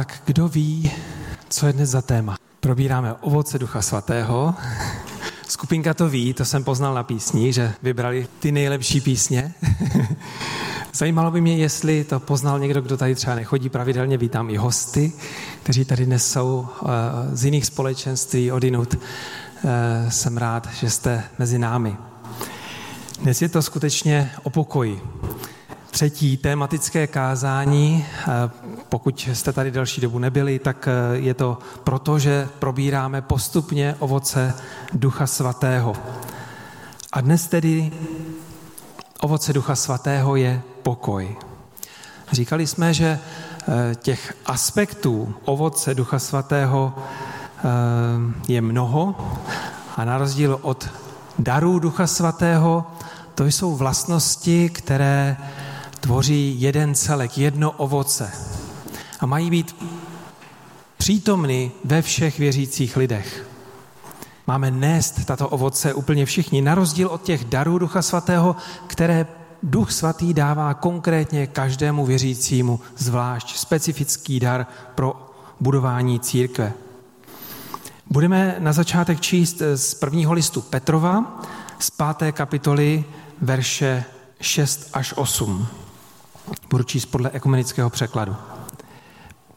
Tak kdo ví, co je dnes za téma? Probíráme ovoce Ducha Svatého. Skupinka to ví, to jsem poznal na písni, že vybrali ty nejlepší písně. Zajímalo by mě, jestli to poznal někdo, kdo tady třeba nechodí pravidelně. Vítám i hosty, kteří tady dnes jsou eh, z jiných společenství odinut. Eh, jsem rád, že jste mezi námi. Dnes je to skutečně o pokoji. Třetí tématické kázání, eh, pokud jste tady delší dobu nebyli, tak eh, je to proto, že probíráme postupně ovoce Ducha Svatého. A dnes tedy ovoce Ducha Svatého je pokoj. Říkali jsme, že eh, těch aspektů ovoce Ducha Svatého je mnoho a na rozdíl od darů Ducha Svatého, to jsou vlastnosti, které tvoří jeden celek, jedno ovoce a mají být přítomny ve všech věřících lidech. Máme nést tato ovoce úplně všichni, na rozdíl od těch darů Ducha Svatého, které Duch Svatý dává konkrétně každému věřícímu zvlášť specifický dar pro budování církve. Budeme na začátek číst z prvního listu Petrova, z páté kapitoly, verše 6 až 8. Budu číst podle ekumenického překladu.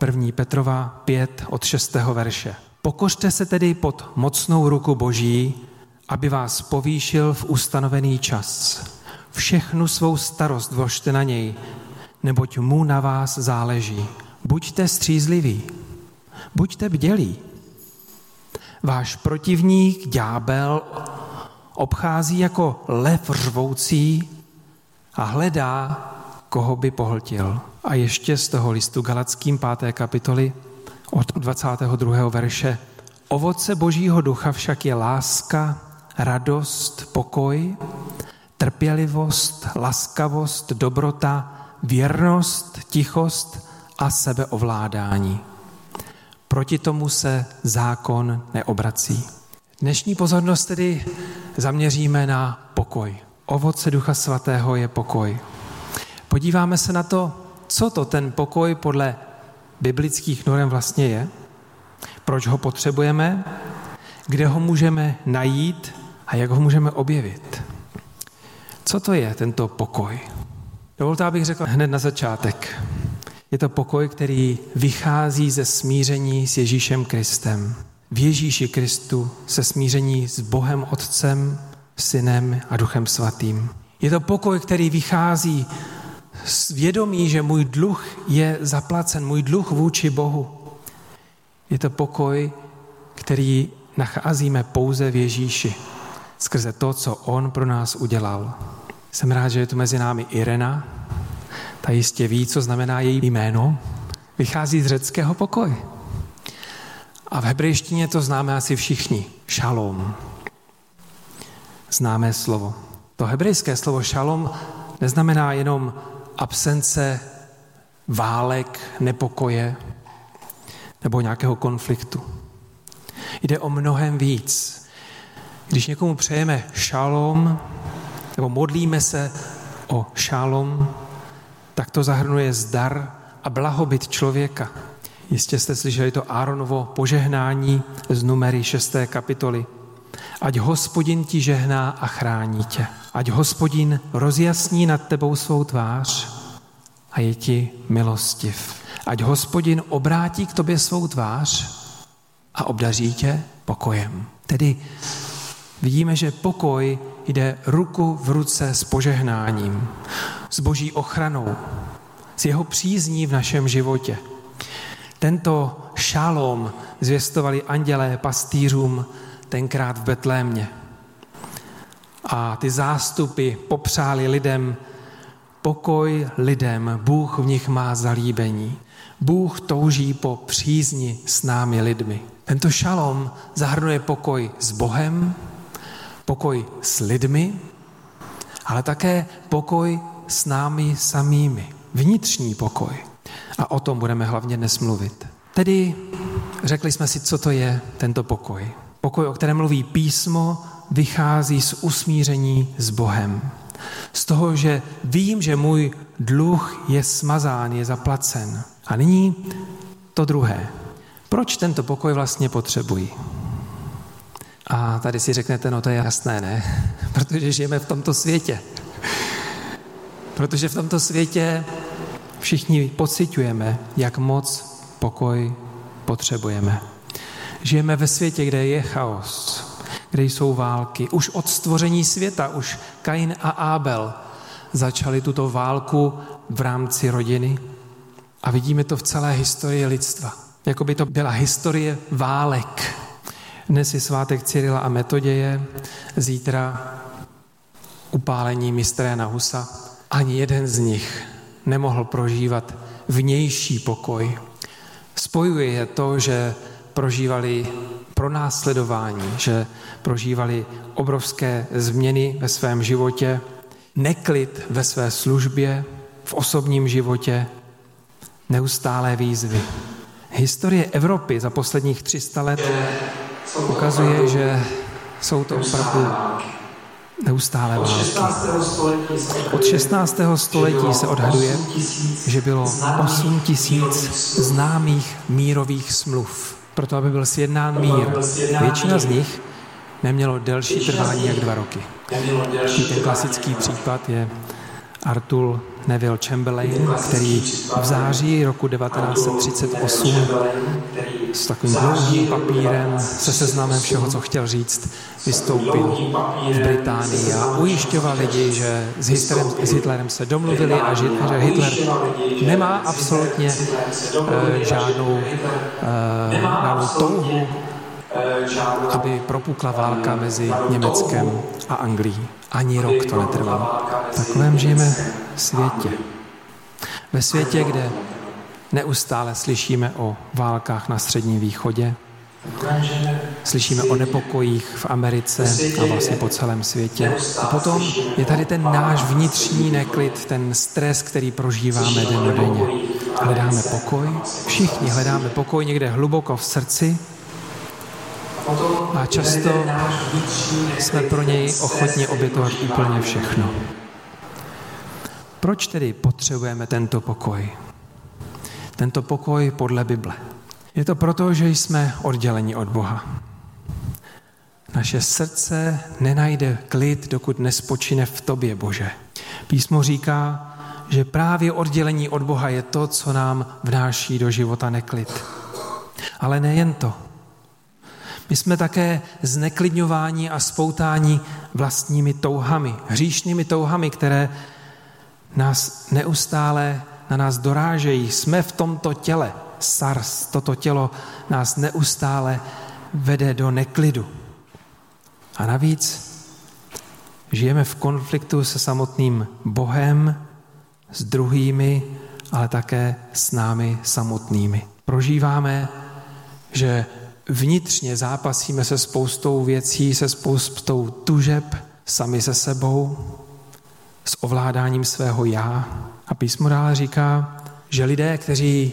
První Petrova 5 od 6. verše. Pokořte se tedy pod mocnou ruku Boží, aby vás povýšil v ustanovený čas. Všechnu svou starost vložte na něj, neboť mu na vás záleží. Buďte střízliví, buďte bdělí. Váš protivník, ďábel, obchází jako lev řvoucí a hledá, koho by pohltil. A ještě z toho listu Galackým 5. kapitoly od 22. verše. Ovoce Božího ducha však je láska, radost, pokoj, trpělivost, laskavost, dobrota, věrnost, tichost a sebeovládání. Proti tomu se zákon neobrací. Dnešní pozornost tedy zaměříme na pokoj. Ovoce Ducha Svatého je pokoj. Podíváme se na to, co to ten pokoj podle biblických norem vlastně je, proč ho potřebujeme, kde ho můžeme najít a jak ho můžeme objevit. Co to je tento pokoj? Dovolte, abych řekl hned na začátek. Je to pokoj, který vychází ze smíření s Ježíšem Kristem. V Ježíši Kristu se smíření s Bohem Otcem, Synem a Duchem Svatým. Je to pokoj, který vychází vědomí, že můj dluh je zaplacen, můj dluh vůči Bohu. Je to pokoj, který nacházíme pouze v Ježíši, skrze to, co On pro nás udělal. Jsem rád, že je tu mezi námi Irena. Ta jistě ví, co znamená její jméno. Vychází z řeckého pokoj. A v hebrejštině to známe asi všichni. Šalom. Známé slovo. To hebrejské slovo šalom neznamená jenom absence válek, nepokoje nebo nějakého konfliktu. Jde o mnohem víc. Když někomu přejeme šalom, nebo modlíme se o šalom, tak to zahrnuje zdar a blahobyt člověka. Jistě jste slyšeli to Áronovo požehnání z numery 6. kapitoly. Ať hospodin ti žehná a chrání tě. Ať hospodin rozjasní nad tebou svou tvář a je ti milostiv. Ať hospodin obrátí k tobě svou tvář a obdaří tě pokojem. Tedy vidíme, že pokoj jde ruku v ruce s požehnáním, s boží ochranou, s jeho přízní v našem životě. Tento šalom zvěstovali andělé pastýřům tenkrát v Betlémě. A ty zástupy popřáli lidem pokoj lidem, Bůh v nich má zalíbení. Bůh touží po přízni s námi lidmi. Tento šalom zahrnuje pokoj s Bohem, pokoj s lidmi, ale také pokoj s námi samými. Vnitřní pokoj. A o tom budeme hlavně dnes mluvit. Tedy řekli jsme si, co to je tento pokoj. Pokoj, o kterém mluví písmo, vychází z usmíření s Bohem. Z toho, že vím, že můj dluh je smazán, je zaplacen. A nyní To druhé. Proč tento pokoj vlastně potřebují? A tady si řeknete, no to je jasné, ne? Protože žijeme v tomto světě. Protože v tomto světě všichni pocitujeme, jak moc pokoj potřebujeme. Žijeme ve světě, kde je chaos, kde jsou války. Už od stvoření světa, už Kain a Abel začali tuto válku v rámci rodiny. A vidíme to v celé historii lidstva. Jako by to byla historie válek. Dnes je svátek Cyrila a Metoděje, zítra upálení mistra Jana Husa. Ani jeden z nich nemohl prožívat vnější pokoj. Spojuje je to, že prožívali pronásledování, že prožívali obrovské změny ve svém životě, neklid ve své službě, v osobním životě, neustálé výzvy. Historie Evropy za posledních 300 let ukazuje, že jsou to opravdu neustále války. Od 16. století se odhaduje, že bylo 8 tisíc známých mírových smluv. Proto, aby byl sjednán mír. Většina z nich nemělo delší trvání jak dva roky. Ten klasický případ je Artur Neville Chamberlain, který v září roku 1938 s takovým dlouhým papírem, se seznamem všeho, co chtěl říct, vystoupil v Británii a ujišťoval lidi, že s Hitlerem, s Hitlerem se domluvili a že, Hitler nemá absolutně uh, žádnou, žádnou touhu aby propukla válka mezi Německem a Anglií. Ani rok to netrvalo. Takovém žijeme světě. Ve světě, kde neustále slyšíme o válkách na Středním východě, Slyšíme o nepokojích v Americe a vlastně po celém světě. A potom je tady ten náš vnitřní neklid, ten stres, který prožíváme denně. Hledáme pokoj, všichni hledáme pokoj někde hluboko v srdci a často jsme pro něj ochotni obětovat úplně všechno. Proč tedy potřebujeme tento pokoj? Tento pokoj podle Bible. Je to proto, že jsme odděleni od Boha. Naše srdce nenajde klid, dokud nespočine v tobě, Bože. Písmo říká, že právě oddělení od Boha je to, co nám vnáší do života neklid. Ale nejen to. My jsme také zneklidňováni a spoutáni vlastními touhami, hříšnými touhami, které nás neustále na nás dorážejí. Jsme v tomto těle. SARS, toto tělo nás neustále vede do neklidu. A navíc žijeme v konfliktu se samotným Bohem, s druhými, ale také s námi samotnými. Prožíváme, že vnitřně zápasíme se spoustou věcí, se spoustou tužeb, sami se sebou, s ovládáním svého já. A písmo dále říká, že lidé, kteří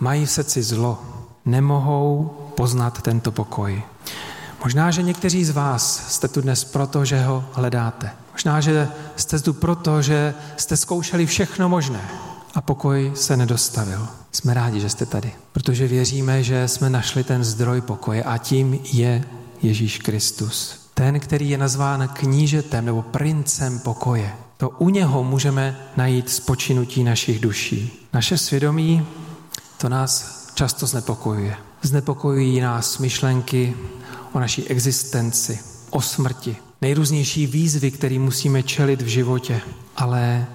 mají v srdci zlo, nemohou poznat tento pokoj. Možná, že někteří z vás jste tu dnes proto, že ho hledáte. Možná, že jste tu proto, že jste zkoušeli všechno možné a pokoj se nedostavil. Jsme rádi, že jste tady, protože věříme, že jsme našli ten zdroj pokoje a tím je Ježíš Kristus. Ten, který je nazván knížetem nebo princem pokoje. To u něho můžeme najít spočinutí našich duší. Naše svědomí, to nás často znepokojuje. Znepokojují nás myšlenky o naší existenci, o smrti, nejrůznější výzvy, které musíme čelit v životě, ale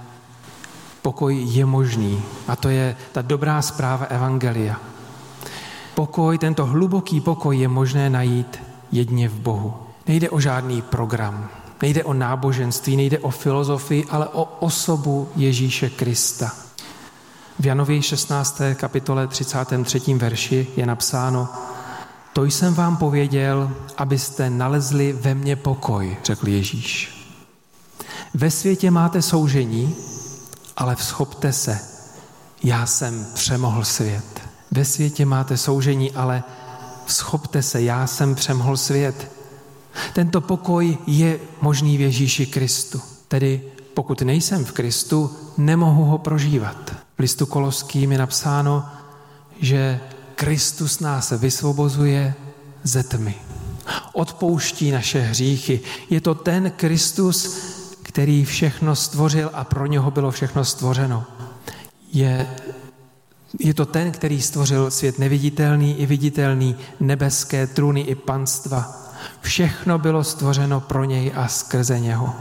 pokoj je možný. A to je ta dobrá zpráva Evangelia. Pokoj, tento hluboký pokoj je možné najít jedně v Bohu. Nejde o žádný program, nejde o náboženství, nejde o filozofii, ale o osobu Ježíše Krista. V Janovi 16. kapitole 33. verši je napsáno, to jsem vám pověděl, abyste nalezli ve mně pokoj, řekl Ježíš. Ve světě máte soužení, ale vzchopte se, já jsem přemohl svět. Ve světě máte soužení, ale vzchopte se, já jsem přemohl svět. Tento pokoj je možný v Ježíši Kristu. Tedy pokud nejsem v Kristu, nemohu ho prožívat. V listu Koloským je napsáno, že Kristus nás vysvobozuje ze tmy. Odpouští naše hříchy. Je to ten Kristus, který všechno stvořil a pro něho bylo všechno stvořeno. Je, je to ten, který stvořil svět neviditelný i viditelný, nebeské trůny i panstva. Všechno bylo stvořeno pro něj a skrze něho.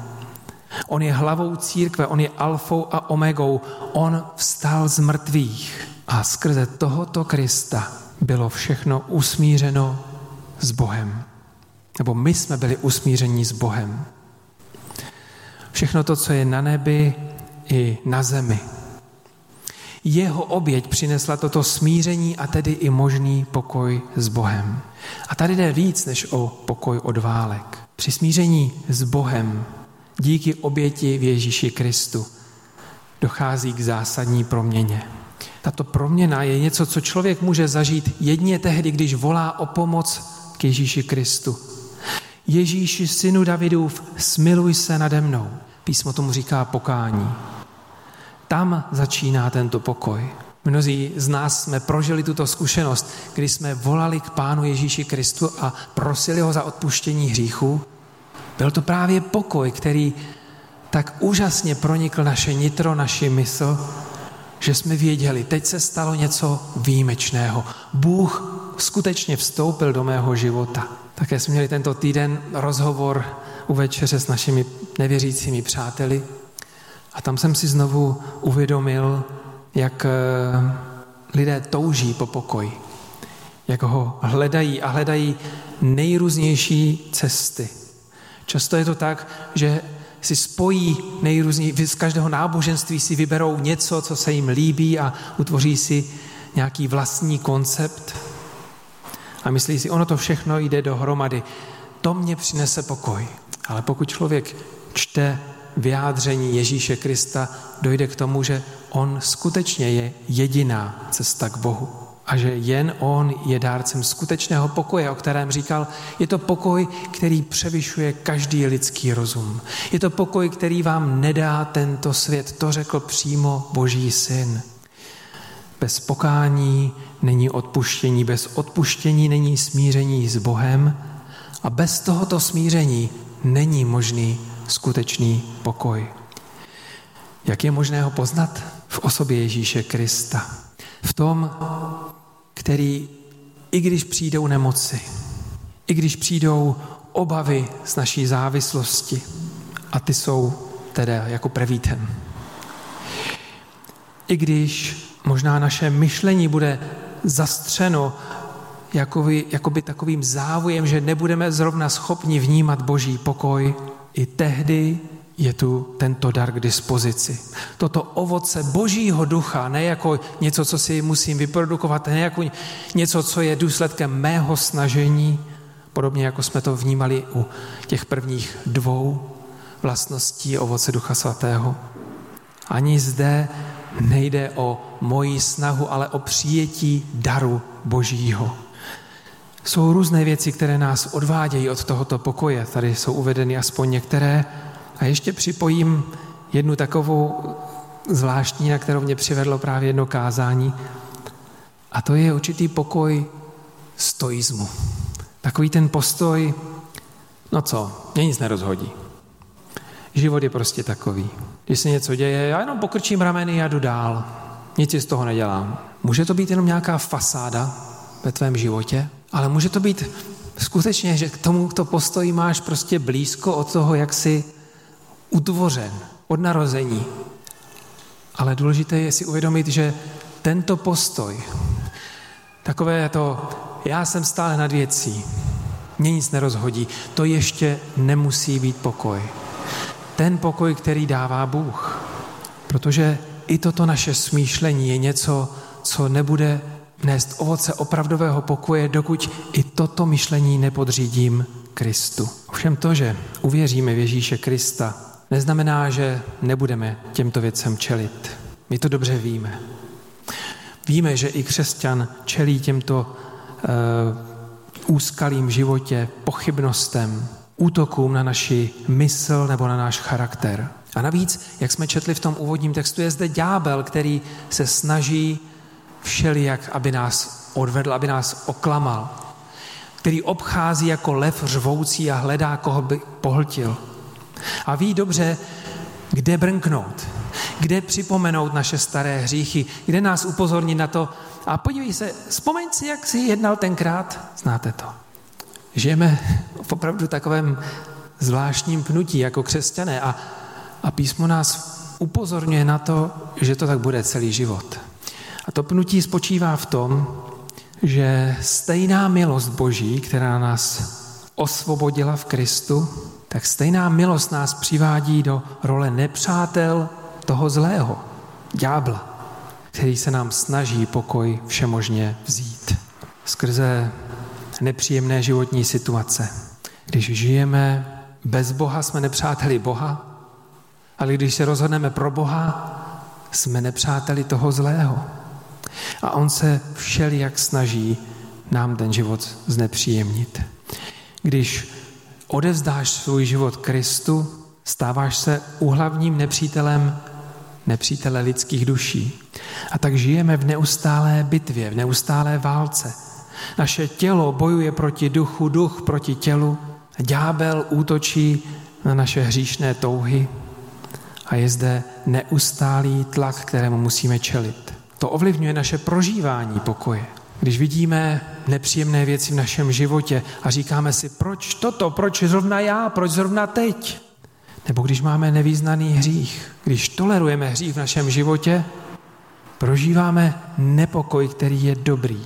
On je hlavou církve, on je alfou a omegou. On vstal z mrtvých a skrze tohoto Krista bylo všechno usmířeno s Bohem. Nebo my jsme byli usmíření s Bohem. Všechno to, co je na nebi i na zemi. Jeho oběť přinesla toto smíření a tedy i možný pokoj s Bohem. A tady jde víc než o pokoj od válek. Při smíření s Bohem díky oběti v Ježíši Kristu dochází k zásadní proměně. Tato proměna je něco, co člověk může zažít jedně tehdy, když volá o pomoc k Ježíši Kristu. Ježíši, synu Davidův, smiluj se nade mnou. Písmo tomu říká pokání. Tam začíná tento pokoj. Mnozí z nás jsme prožili tuto zkušenost, kdy jsme volali k Pánu Ježíši Kristu a prosili ho za odpuštění hříchu. Byl to právě pokoj, který tak úžasně pronikl naše nitro, naši mysl, že jsme věděli, teď se stalo něco výjimečného. Bůh skutečně vstoupil do mého života. Také jsme měli tento týden rozhovor u večeře s našimi nevěřícími přáteli a tam jsem si znovu uvědomil, jak eh, lidé touží po pokoji, jak ho hledají a hledají nejrůznější cesty. Často je to tak, že si spojí nejrůznější, z každého náboženství si vyberou něco, co se jim líbí a utvoří si nějaký vlastní koncept a myslí si, ono to všechno jde dohromady. To mě přinese pokoj. Ale pokud člověk čte vyjádření Ježíše Krista, dojde k tomu, že on skutečně je jediná cesta k Bohu. A že jen on je dárcem skutečného pokoje, o kterém říkal, je to pokoj, který převyšuje každý lidský rozum. Je to pokoj, který vám nedá tento svět. To řekl přímo Boží syn. Bez pokání není odpuštění, bez odpuštění není smíření s Bohem a bez tohoto smíření není možný skutečný pokoj. Jak je možné ho poznat? V osobě Ježíše Krista. V tom, který, i když přijdou nemoci, i když přijdou obavy z naší závislosti, a ty jsou teda jako prevítem. I když možná naše myšlení bude zastřeno jakoby, jakoby takovým závojem, že nebudeme zrovna schopni vnímat boží pokoj, i tehdy je tu tento dar k dispozici. Toto ovoce božího ducha, ne jako něco, co si musím vyprodukovat, ne jako něco, co je důsledkem mého snažení, podobně jako jsme to vnímali u těch prvních dvou vlastností ovoce ducha svatého. Ani zde nejde o moji snahu, ale o přijetí daru božího. Jsou různé věci, které nás odvádějí od tohoto pokoje. Tady jsou uvedeny aspoň některé. A ještě připojím jednu takovou zvláštní, na kterou mě přivedlo právě jedno kázání. A to je určitý pokoj stoizmu. Takový ten postoj, no co, mě nic nerozhodí. Život je prostě takový. Když se něco děje, já jenom pokrčím rameny a jdu dál. Nic si z toho nedělám. Může to být jenom nějaká fasáda ve tvém životě, ale může to být skutečně, že k tomu to postoji máš prostě blízko od toho, jak jsi utvořen od narození. Ale důležité je si uvědomit, že tento postoj, takové to, já jsem stále nad věcí, mě nic nerozhodí, to ještě nemusí být pokoj ten pokoj, který dává Bůh. Protože i toto naše smýšlení je něco, co nebude nést ovoce opravdového pokoje, dokud i toto myšlení nepodřídím Kristu. Ovšem to, že uvěříme v Ježíše Krista, neznamená, že nebudeme těmto věcem čelit. My to dobře víme. Víme, že i křesťan čelí těmto uh, úskalým životě, pochybnostem, útokům na naši mysl nebo na náš charakter. A navíc, jak jsme četli v tom úvodním textu, je zde ďábel, který se snaží všelijak, aby nás odvedl, aby nás oklamal, který obchází jako lev řvoucí a hledá, koho by pohltil. A ví dobře, kde brnknout, kde připomenout naše staré hříchy, kde nás upozornit na to. A podívej se, vzpomeň si, jak jsi jednal tenkrát, znáte to. Žijeme v opravdu takovém zvláštním pnutí jako křesťané a, a písmo nás upozorňuje na to, že to tak bude celý život. A to pnutí spočívá v tom, že stejná milost Boží, která nás osvobodila v Kristu, tak stejná milost nás přivádí do role nepřátel toho zlého, ďábla, který se nám snaží pokoj všemožně vzít. Skrze nepříjemné životní situace. Když žijeme bez Boha, jsme nepřáteli Boha, ale když se rozhodneme pro Boha, jsme nepřáteli toho zlého. A on se všelijak snaží nám ten život znepříjemnit. Když odevzdáš svůj život Kristu, stáváš se uhlavním nepřítelem nepřítele lidských duší. A tak žijeme v neustálé bitvě, v neustálé válce. Naše tělo bojuje proti duchu, duch proti tělu. Ďábel útočí na naše hříšné touhy a je zde neustálý tlak, kterému musíme čelit. To ovlivňuje naše prožívání pokoje. Když vidíme nepříjemné věci v našem životě a říkáme si, proč toto, proč zrovna já, proč zrovna teď? Nebo když máme nevýznaný hřích, když tolerujeme hřích v našem životě, prožíváme nepokoj, který je dobrý,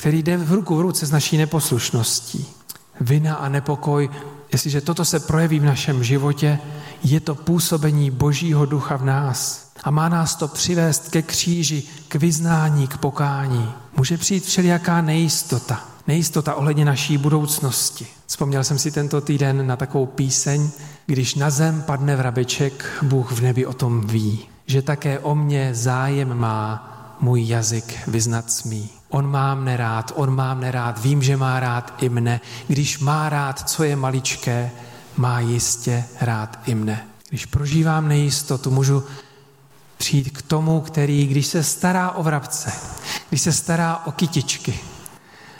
který jde v ruku v ruce s naší neposlušností. Vina a nepokoj, jestliže toto se projeví v našem životě, je to působení Božího ducha v nás. A má nás to přivést ke kříži, k vyznání, k pokání. Může přijít všelijaká nejistota. Nejistota ohledně naší budoucnosti. Vzpomněl jsem si tento týden na takovou píseň, když na zem padne vrabeček, Bůh v nebi o tom ví, že také o mě zájem má můj jazyk vyznat smí. On má mne rád, on má mne rád, vím, že má rád i mne. Když má rád, co je maličké, má jistě rád i mne. Když prožívám nejistotu, můžu přijít k tomu, který, když se stará o vrabce, když se stará o kytičky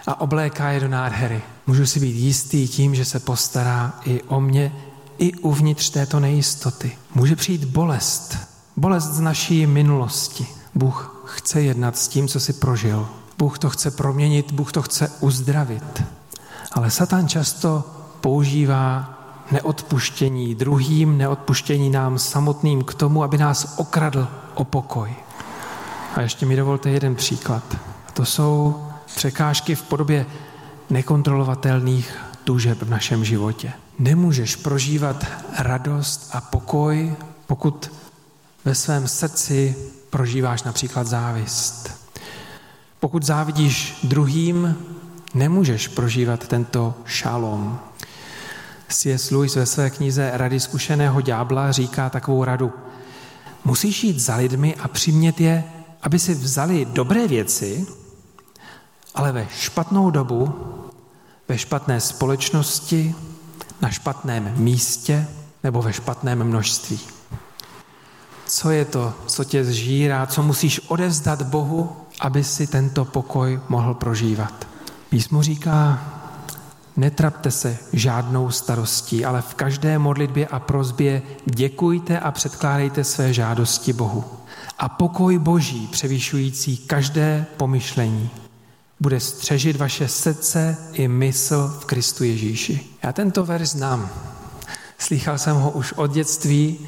a obléká je do nádhery, můžu si být jistý tím, že se postará i o mě, i uvnitř této nejistoty. Může přijít bolest, bolest z naší minulosti. Bůh chce jednat s tím, co si prožil. Bůh to chce proměnit, Bůh to chce uzdravit. Ale Satan často používá neodpuštění druhým, neodpuštění nám samotným k tomu, aby nás okradl o pokoj. A ještě mi dovolte jeden příklad. To jsou překážky v podobě nekontrolovatelných tužeb v našem životě. Nemůžeš prožívat radost a pokoj, pokud ve svém srdci prožíváš například závist. Pokud závidíš druhým, nemůžeš prožívat tento šalom, C.S. Lewis ve své knize Rady zkušeného ďábla říká takovou radu. Musíš jít za lidmi a přimět je, aby si vzali dobré věci, ale ve špatnou dobu, ve špatné společnosti, na špatném místě nebo ve špatném množství. Co je to, co tě zžírá, co musíš odevzdat Bohu, aby si tento pokoj mohl prožívat? Písmo říká, Netrapte se žádnou starostí, ale v každé modlitbě a prozbě děkujte a předkládejte své žádosti Bohu. A pokoj Boží, převyšující každé pomyšlení, bude střežit vaše srdce i mysl v Kristu Ježíši. Já tento verš znám. Slychal jsem ho už od dětství,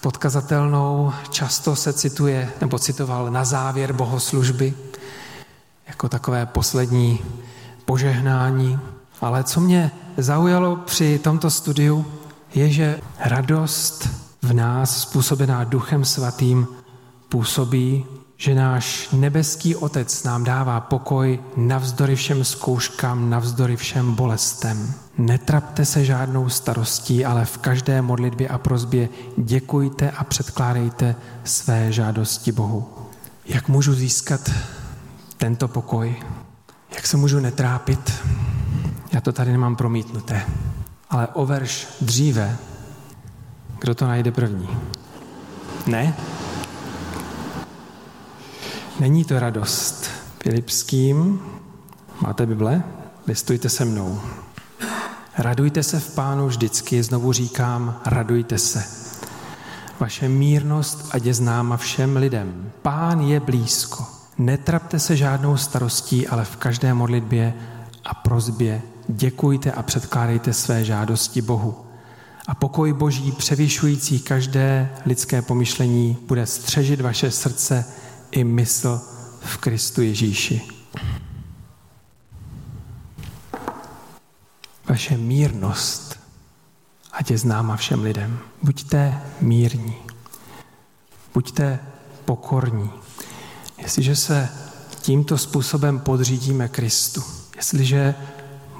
podkazatelnou, často se cituje, nebo citoval na závěr bohoslužby, jako takové poslední požehnání. Ale co mě zaujalo při tomto studiu, je, že radost v nás, způsobená Duchem Svatým, působí, že náš nebeský Otec nám dává pokoj navzdory všem zkouškám, navzdory všem bolestem. Netrapte se žádnou starostí, ale v každé modlitbě a prozbě děkujte a předkládejte své žádosti Bohu. Jak můžu získat tento pokoj? Jak se můžu netrápit? Já to tady nemám promítnuté. Ale o verš dříve, kdo to najde první? Ne? Není to radost. Filipským, máte Bible? Listujte se mnou. Radujte se v pánu vždycky, znovu říkám, radujte se. Vaše mírnost ať je známa všem lidem. Pán je blízko. Netrapte se žádnou starostí, ale v každé modlitbě a prozbě děkujte a předkládejte své žádosti Bohu. A pokoj Boží, převyšující každé lidské pomyšlení, bude střežit vaše srdce i mysl v Kristu Ježíši. Vaše mírnost, ať je známa všem lidem. Buďte mírní. Buďte pokorní. Jestliže se tímto způsobem podřídíme Kristu, jestliže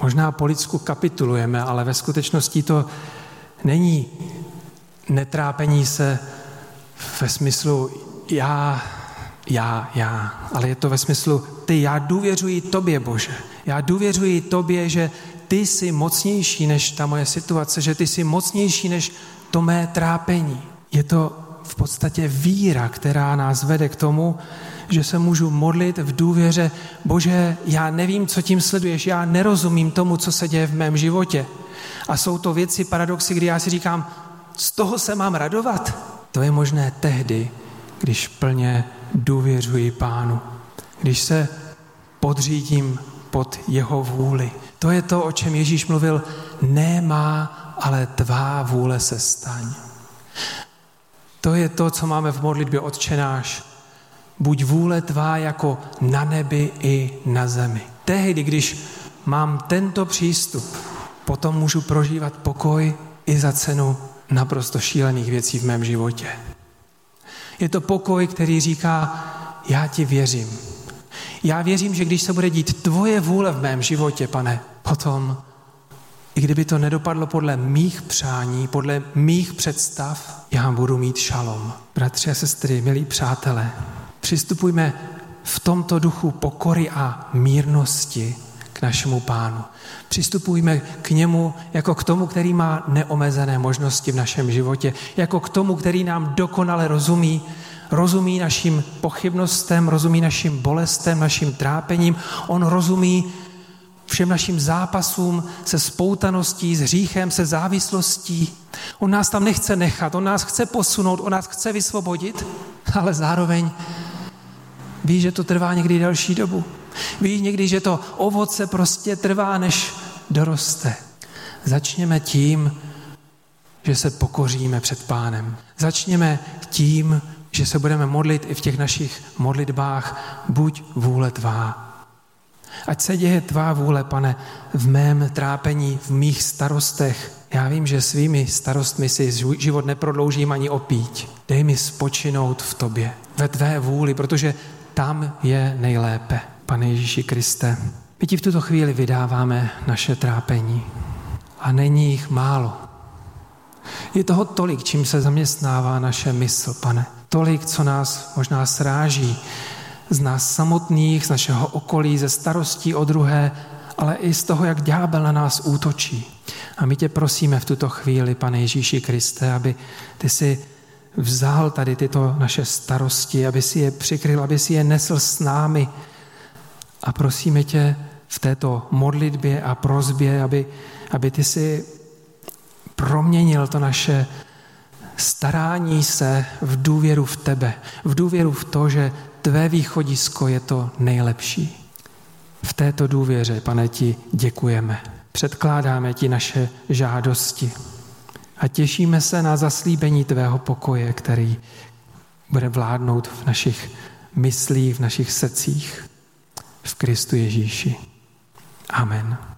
možná po lidsku kapitulujeme, ale ve skutečnosti to není netrápení se ve smyslu já, já, já, ale je to ve smyslu ty, já důvěřuji tobě, Bože. Já důvěřuji tobě, že ty jsi mocnější než ta moje situace, že ty jsi mocnější než to mé trápení. Je to v podstatě víra, která nás vede k tomu, že se můžu modlit v důvěře, Bože, já nevím, co tím sleduješ, já nerozumím tomu, co se děje v mém životě. A jsou to věci, paradoxy, kdy já si říkám, z toho se mám radovat. To je možné tehdy, když plně důvěřuji pánu, když se podřídím pod jeho vůli. To je to, o čem Ježíš mluvil, nemá, ale tvá vůle se staň. To je to, co máme v modlitbě odčenáš. Buď vůle tvá jako na nebi i na zemi. Tehdy, když mám tento přístup, potom můžu prožívat pokoj i za cenu naprosto šílených věcí v mém životě. Je to pokoj, který říká, já ti věřím. Já věřím, že když se bude dít tvoje vůle v mém životě, pane, potom, i kdyby to nedopadlo podle mých přání, podle mých představ, já budu mít šalom. Bratři a sestry, milí přátelé, přistupujme v tomto duchu pokory a mírnosti k našemu pánu. Přistupujme k němu jako k tomu, který má neomezené možnosti v našem životě, jako k tomu, který nám dokonale rozumí, rozumí našim pochybnostem, rozumí našim bolestem, našim trápením. On rozumí všem našim zápasům se spoutaností, s hříchem, se závislostí. On nás tam nechce nechat, on nás chce posunout, on nás chce vysvobodit, ale zároveň ví, že to trvá někdy další dobu. Ví někdy, že to ovoce prostě trvá, než doroste. Začněme tím, že se pokoříme před pánem. Začněme tím, že se budeme modlit i v těch našich modlitbách, buď vůle tvá. Ať se děje tvá vůle, pane, v mém trápení, v mých starostech. Já vím, že svými starostmi si život neprodloužím ani opíť. Dej mi spočinout v tobě, ve tvé vůli, protože tam je nejlépe. Pane Ježíši Kriste, my ti v tuto chvíli vydáváme naše trápení. A není jich málo. Je toho tolik, čím se zaměstnává naše mysl, pane. Tolik, co nás možná sráží z nás samotných, z našeho okolí, ze starostí o druhé, ale i z toho, jak ďábel na nás útočí. A my tě prosíme v tuto chvíli, pane Ježíši Kriste, aby ty si vzal tady tyto naše starosti, aby si je přikryl, aby si je nesl s námi, a prosíme tě v této modlitbě a prozbě, aby, aby ty si proměnil to naše starání se v důvěru v tebe, v důvěru v to, že tvé východisko je to nejlepší. V této důvěře, pane, ti děkujeme. Předkládáme ti naše žádosti a těšíme se na zaslíbení tvého pokoje, který bude vládnout v našich myslích, v našich srdcích v Kristu Ježíši. Amen.